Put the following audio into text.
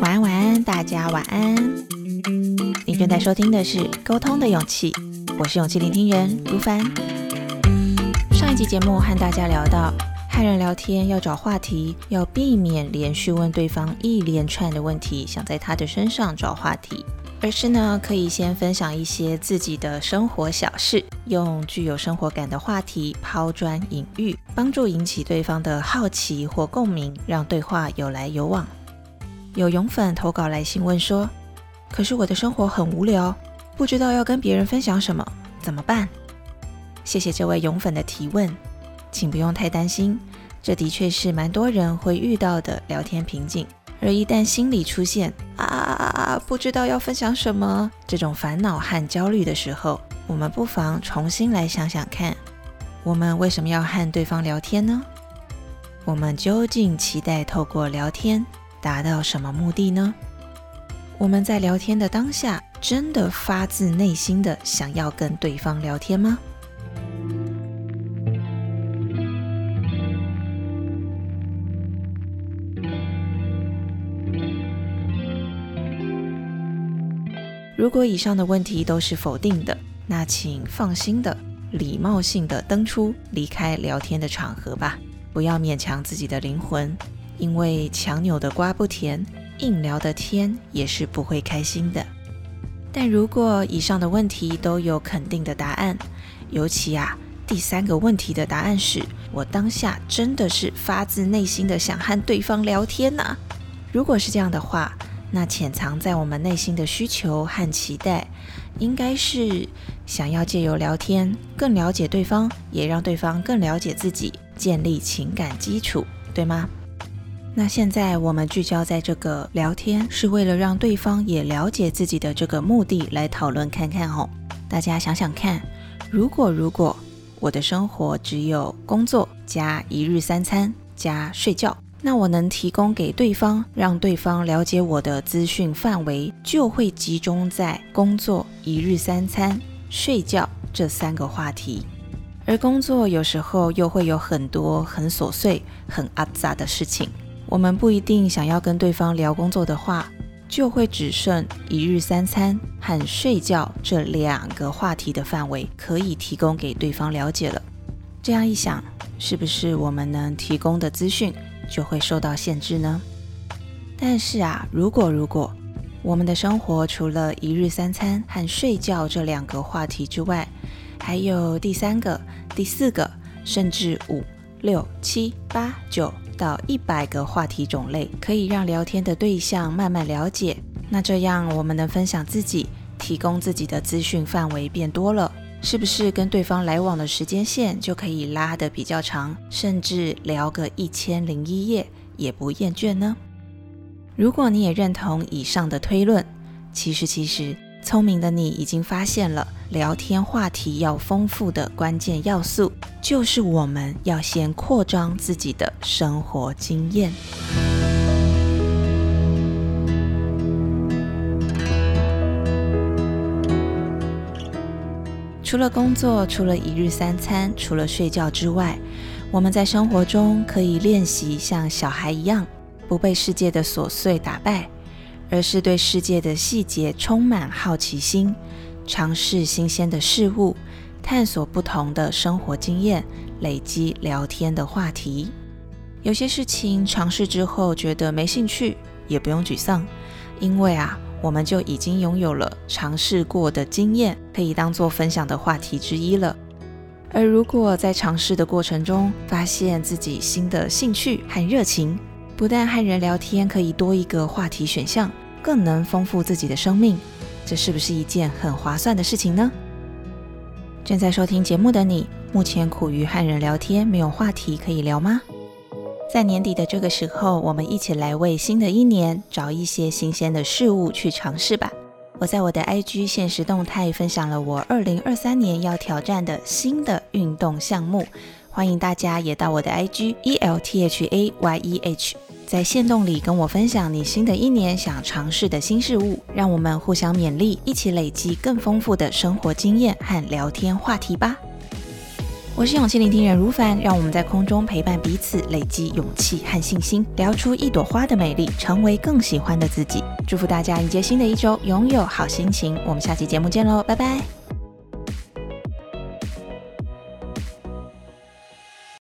晚安，晚安，大家晚安。你正在收听的是《沟通的勇气》，我是勇气聆听人如凡。上一集节目和大家聊到，和人聊天要找话题，要避免连续问对方一连串的问题，想在他的身上找话题。而是呢，可以先分享一些自己的生活小事，用具有生活感的话题抛砖引玉，帮助引起对方的好奇或共鸣，让对话有来有往。有勇粉投稿来信问说：“可是我的生活很无聊，不知道要跟别人分享什么，怎么办？”谢谢这位勇粉的提问，请不用太担心，这的确是蛮多人会遇到的聊天瓶颈。而一旦心里出现啊啊啊啊，不知道要分享什么这种烦恼和焦虑的时候，我们不妨重新来想想看，我们为什么要和对方聊天呢？我们究竟期待透过聊天达到什么目的呢？我们在聊天的当下，真的发自内心的想要跟对方聊天吗？如果以上的问题都是否定的，那请放心的、礼貌性的登出，离开聊天的场合吧。不要勉强自己的灵魂，因为强扭的瓜不甜，硬聊的天也是不会开心的。但如果以上的问题都有肯定的答案，尤其啊第三个问题的答案是我当下真的是发自内心的想和对方聊天呐。如果是这样的话，那潜藏在我们内心的需求和期待，应该是想要借由聊天更了解对方，也让对方更了解自己，建立情感基础，对吗？那现在我们聚焦在这个聊天是为了让对方也了解自己的这个目的来讨论看看哦。大家想想看，如果如果我的生活只有工作加一日三餐加睡觉。那我能提供给对方，让对方了解我的资讯范围，就会集中在工作、一日三餐、睡觉这三个话题。而工作有时候又会有很多很琐碎、很阿杂的事情，我们不一定想要跟对方聊工作的话，就会只剩一日三餐和睡觉这两个话题的范围可以提供给对方了解了。这样一想，是不是我们能提供的资讯？就会受到限制呢。但是啊，如果如果我们的生活除了一日三餐和睡觉这两个话题之外，还有第三个、第四个，甚至五六七八九到一百个话题种类，可以让聊天的对象慢慢了解。那这样，我们能分享自己、提供自己的资讯范围变多了。是不是跟对方来往的时间线就可以拉得比较长，甚至聊个一千零一夜也不厌倦呢？如果你也认同以上的推论，其实其实聪明的你已经发现了，聊天话题要丰富的关键要素，就是我们要先扩张自己的生活经验。除了工作，除了一日三餐，除了睡觉之外，我们在生活中可以练习像小孩一样，不被世界的琐碎打败，而是对世界的细节充满好奇心，尝试新鲜的事物，探索不同的生活经验，累积聊天的话题。有些事情尝试之后觉得没兴趣，也不用沮丧，因为啊。我们就已经拥有了尝试过的经验，可以当做分享的话题之一了。而如果在尝试的过程中发现自己新的兴趣和热情，不但和人聊天可以多一个话题选项，更能丰富自己的生命，这是不是一件很划算的事情呢？正在收听节目的你，目前苦于和人聊天没有话题可以聊吗？在年底的这个时候，我们一起来为新的一年找一些新鲜的事物去尝试吧。我在我的 IG 现实动态分享了我二零二三年要挑战的新的运动项目，欢迎大家也到我的 IG E L T H A Y E H，在线动里跟我分享你新的一年想尝试的新事物，让我们互相勉励，一起累积更丰富的生活经验和聊天话题吧。我是勇气聆听人如凡，让我们在空中陪伴彼此，累积勇气和信心，聊出一朵花的美丽，成为更喜欢的自己。祝福大家迎接新的一周，拥有好心情。我们下期节目见喽，拜拜。